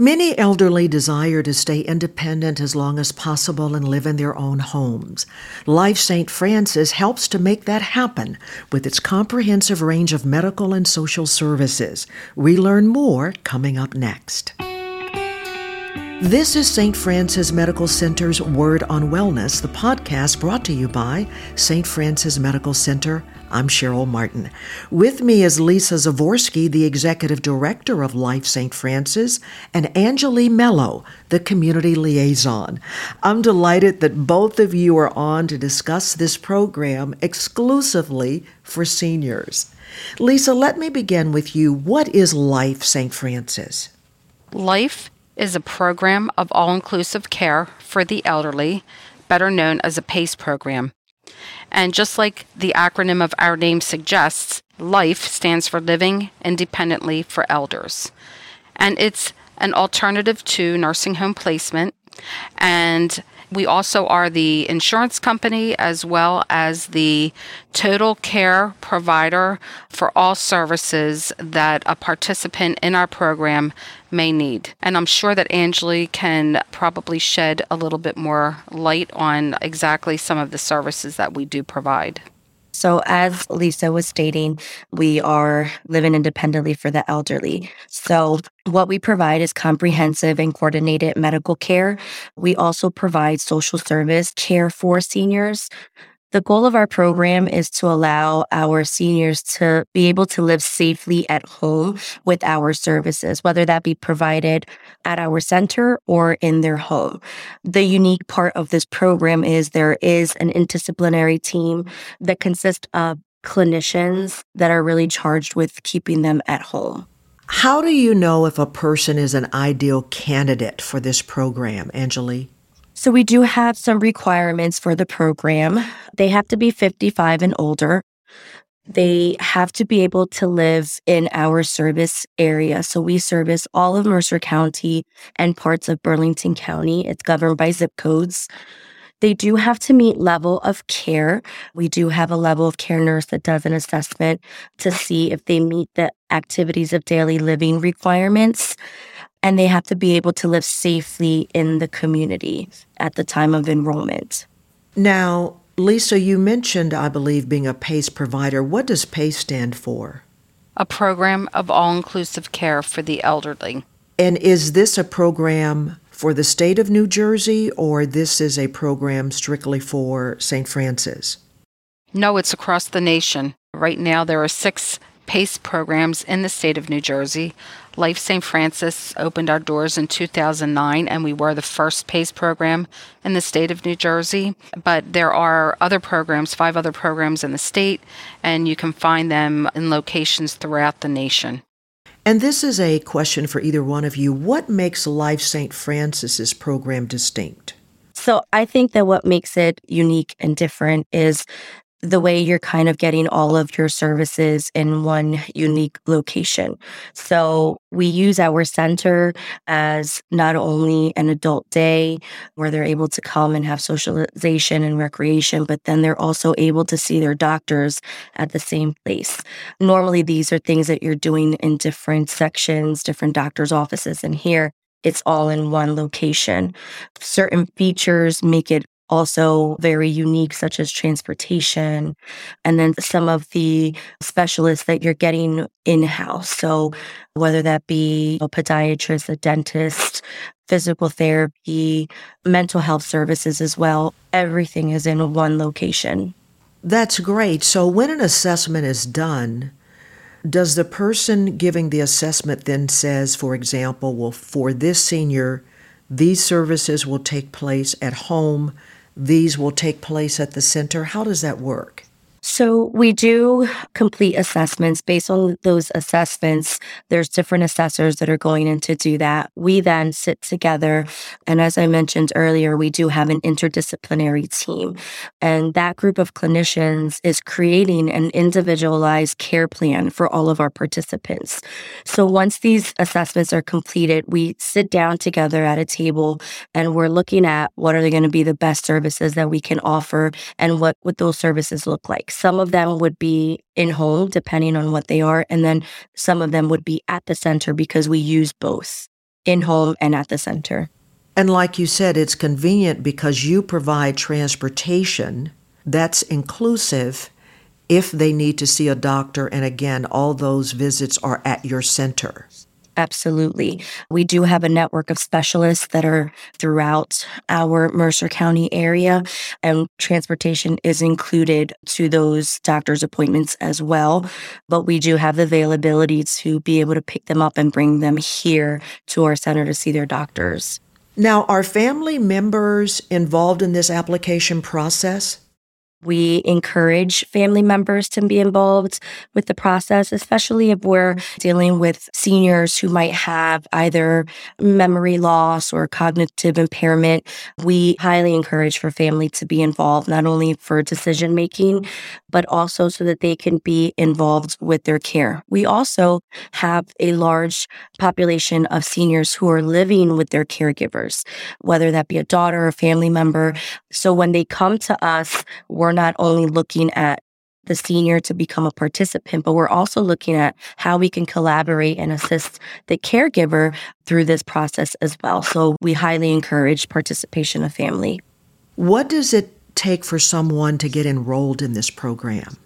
Many elderly desire to stay independent as long as possible and live in their own homes. Life St. Francis helps to make that happen with its comprehensive range of medical and social services. We learn more coming up next. This is St. Francis Medical Center's Word on Wellness, the podcast brought to you by St. Francis Medical Center. I'm Cheryl Martin. With me is Lisa Zavorsky, the Executive Director of Life St. Francis, and Angelie Mello, the Community Liaison. I'm delighted that both of you are on to discuss this program exclusively for seniors. Lisa, let me begin with you. What is Life St. Francis? Life is a program of all inclusive care for the elderly, better known as a PACE program. And just like the acronym of our name suggests, LIFE stands for Living Independently for Elders. And it's an alternative to nursing home placement. And we also are the insurance company as well as the total care provider for all services that a participant in our program may need. And I'm sure that Angelie can probably shed a little bit more light on exactly some of the services that we do provide. So, as Lisa was stating, we are living independently for the elderly. So, what we provide is comprehensive and coordinated medical care. We also provide social service care for seniors. The goal of our program is to allow our seniors to be able to live safely at home with our services, whether that be provided at our center or in their home. The unique part of this program is there is an interdisciplinary team that consists of clinicians that are really charged with keeping them at home. How do you know if a person is an ideal candidate for this program, Angelie? So we do have some requirements for the program. They have to be 55 and older. They have to be able to live in our service area. So we service all of Mercer County and parts of Burlington County. It's governed by zip codes. They do have to meet level of care. We do have a level of care nurse that does an assessment to see if they meet the activities of daily living requirements and they have to be able to live safely in the community at the time of enrollment. Now, Lisa, you mentioned, I believe, being a PACE provider. What does PACE stand for? A program of all inclusive care for the elderly. And is this a program for the state of New Jersey, or this is a program strictly for St. Francis? No, it's across the nation. Right now, there are six PACE programs in the state of New Jersey. Life St. Francis opened our doors in 2009, and we were the first PACE program in the state of New Jersey. But there are other programs, five other programs in the state, and you can find them in locations throughout the nation. And this is a question for either one of you. What makes Life St. Francis's program distinct? So I think that what makes it unique and different is the way you're kind of getting all of your services in one unique location. So we use our center as not only an adult day where they're able to come and have socialization and recreation, but then they're also able to see their doctors at the same place. Normally, these are things that you're doing in different sections, different doctors' offices. And here, it's all in one location. Certain features make it also very unique, such as transportation, and then some of the specialists that you're getting in house. So, whether that be a podiatrist, a dentist, physical therapy, mental health services as well, everything is in one location. That's great. So, when an assessment is done, does the person giving the assessment then says, for example, well, for this senior, these services will take place at home these will take place at the center? How does that work? So we do complete assessments. Based on those assessments, there's different assessors that are going in to do that. We then sit together. And as I mentioned earlier, we do have an interdisciplinary team. And that group of clinicians is creating an individualized care plan for all of our participants. So once these assessments are completed, we sit down together at a table and we're looking at what are they going to be the best services that we can offer and what would those services look like. Some of them would be in home, depending on what they are. And then some of them would be at the center because we use both. in home and at the center. And like you said, it's convenient because you provide transportation that's inclusive if they need to see a doctor. And again, all those visits are at your center. Absolutely. We do have a network of specialists that are throughout our Mercer County area, and transportation is included to those doctor's appointments as well. But we do have the availability to be able to pick them up and bring them here to our center to see their doctors. Now, are family members involved in this application process? We encourage family members to be involved with the process, especially if we're mm-hmm. dealing with seniors who might have either memory loss or cognitive impairment. We highly encourage for family to be involved, not only for decision making, but also so that they can be involved with their care. We also have a large population of seniors who are living with their caregivers, whether that be a daughter or family member. So when they come to us, we're not only looking at the senior to become a participant, but we're also looking at how we can collaborate and assist the caregiver through this process as well. So we highly encourage participation of family. What does it take for someone to get enrolled in this program?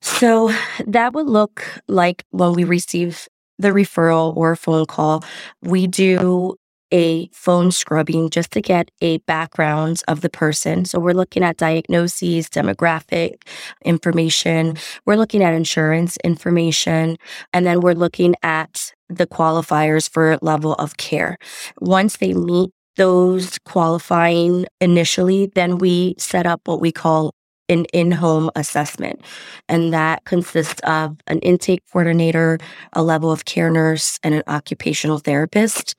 So that would look like when we receive the referral or phone call, we do a phone scrubbing just to get a background of the person. So we're looking at diagnoses, demographic information, we're looking at insurance information, and then we're looking at the qualifiers for level of care. Once they meet those qualifying initially, then we set up what we call an in home assessment. And that consists of an intake coordinator, a level of care nurse, and an occupational therapist.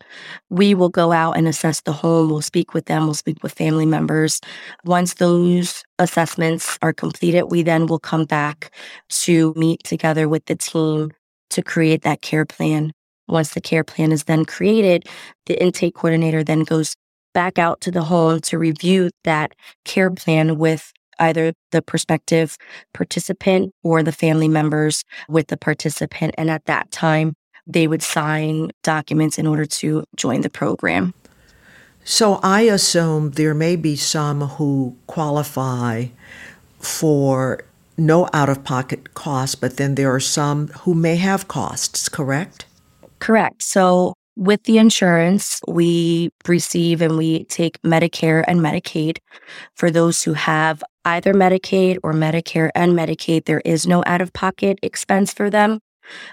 We will go out and assess the home. We'll speak with them. We'll speak with family members. Once those assessments are completed, we then will come back to meet together with the team to create that care plan. Once the care plan is then created, the intake coordinator then goes back out to the home to review that care plan with either the prospective participant or the family members with the participant. And at that time, they would sign documents in order to join the program. So I assume there may be some who qualify for no out of pocket costs, but then there are some who may have costs, correct? Correct. So with the insurance, we receive and we take Medicare and Medicaid. For those who have either Medicaid or Medicare and Medicaid, there is no out of pocket expense for them.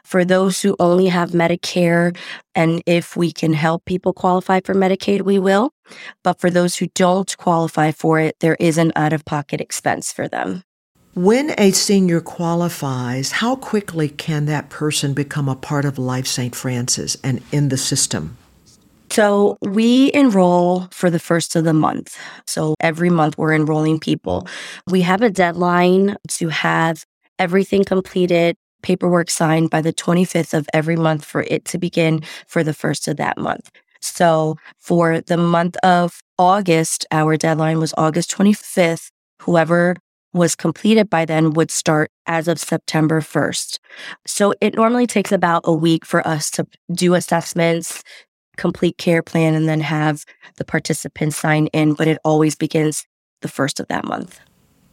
For those who only have Medicare, and if we can help people qualify for Medicaid, we will. But for those who don't qualify for it, there is an out of pocket expense for them. When a senior qualifies, how quickly can that person become a part of Life St. Francis and in the system? So we enroll for the first of the month. So every month we're enrolling people. We have a deadline to have everything completed, paperwork signed by the 25th of every month for it to begin for the first of that month. So for the month of August, our deadline was August 25th. Whoever was completed by then would start as of September 1st. So it normally takes about a week for us to do assessments, complete care plan, and then have the participants sign in, but it always begins the first of that month.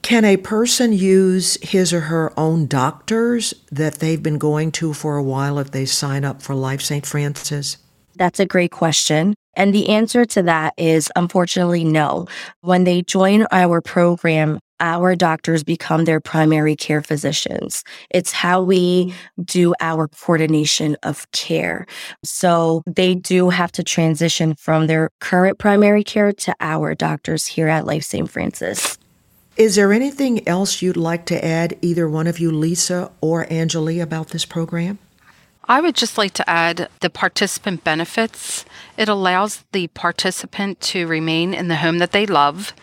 Can a person use his or her own doctors that they've been going to for a while if they sign up for Life St. Francis? That's a great question. And the answer to that is unfortunately no. When they join our program, our doctors become their primary care physicians. It's how we mm. do our coordination of care. So they do have to transition from their current primary care to our doctors here at Life St. Francis. Is there anything else you'd like to add, either one of you, Lisa or Angeli, about this program? I would just like to add the participant benefits. It allows the participant to remain in the home that they love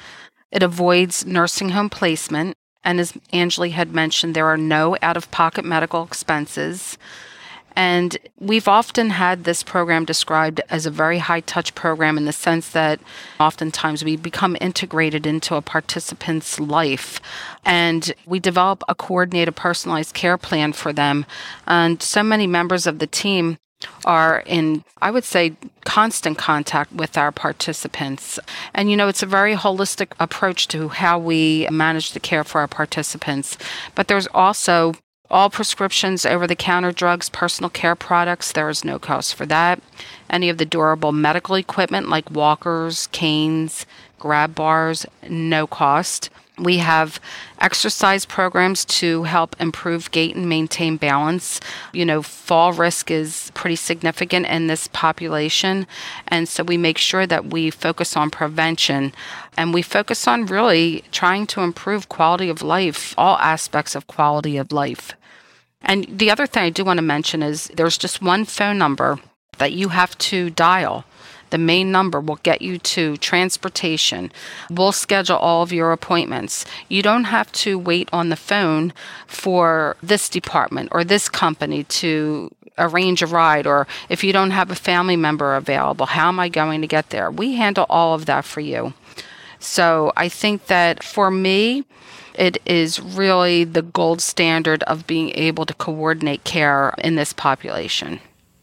it avoids nursing home placement. And as Angeli had mentioned, there are no out of pocket medical expenses. And we've often had this program described as a very high touch program in the sense that oftentimes we become integrated into a participant's life and we develop a coordinated personalized care plan for them. And so many members of the team are in, I would say, constant contact with our participants. And, you know, it's a very holistic approach to how we manage the care for our participants. But there's also all prescriptions, over the counter drugs, personal care products, there is no cost for that. Any of the durable medical equipment like walkers, canes, grab bars, no cost. We have exercise programs to help improve gait and maintain balance. You know, fall risk is pretty significant in this population. And so we make sure that we focus on prevention and we focus on really trying to improve quality of life, all aspects of quality of life. And the other thing I do want to mention is there's just one phone number that you have to dial. The main number will get you to transportation. We'll schedule all of your appointments. You don't have to wait on the phone for this department or this company to arrange a ride, or if you don't have a family member available, how am I going to get there? We handle all of that for you. So I think that for me, it is really the gold standard of being able to coordinate care in this population.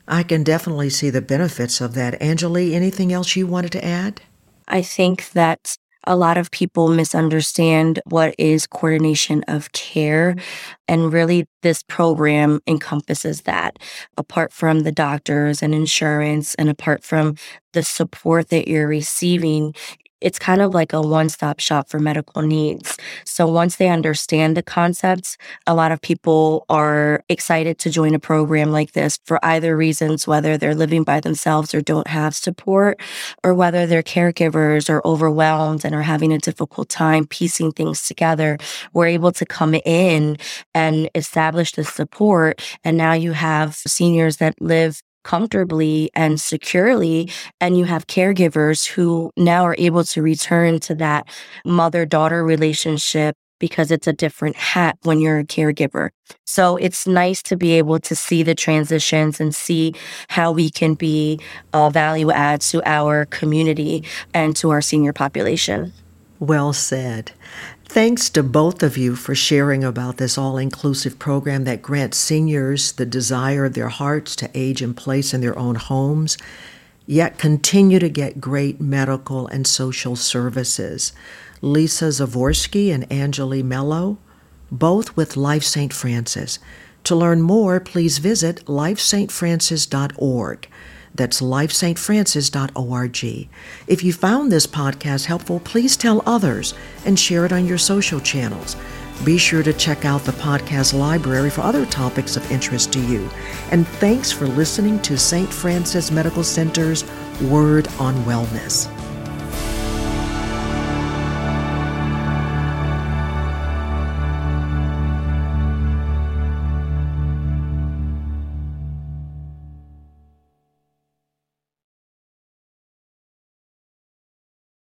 I can definitely see the benefits of that. Angeli, anything else you wanted to add? I think that a lot of people misunderstand what is coordination of care. And really, this program encompasses that. Apart from the doctors and insurance, and apart from the support that you're receiving, it's kind of like a one stop shop for medical needs. So once they understand the concepts, a lot of people are excited to join a program like this for either reasons, whether they're living by themselves or don't have support, or whether their caregivers are overwhelmed and are having a difficult time piecing things together. We're able to come in and establish the support. And now you have seniors that live comfortably and securely. And you have caregivers who now are able to return to that mother daughter relationship because it's a different hat when you're a caregiver. So it's nice to be able to see the transitions and see how we can be a value add to our community and to our senior population. Well said. Thanks to both of you for sharing about this all inclusive program that grants seniors the desire of their hearts to age in place in their own homes, yet continue to get great medical and social services. Lisa Zavorsky and Angeli Mello, both with Life St. Francis. To learn more, please visit lifestfrancis.org. That's lifestfrancis.org. If you found this podcast helpful, please tell others and share it on your social channels. Be sure to check out the podcast library for other topics of interest to you. And thanks for listening to St. Francis Medical Center's Word on Wellness.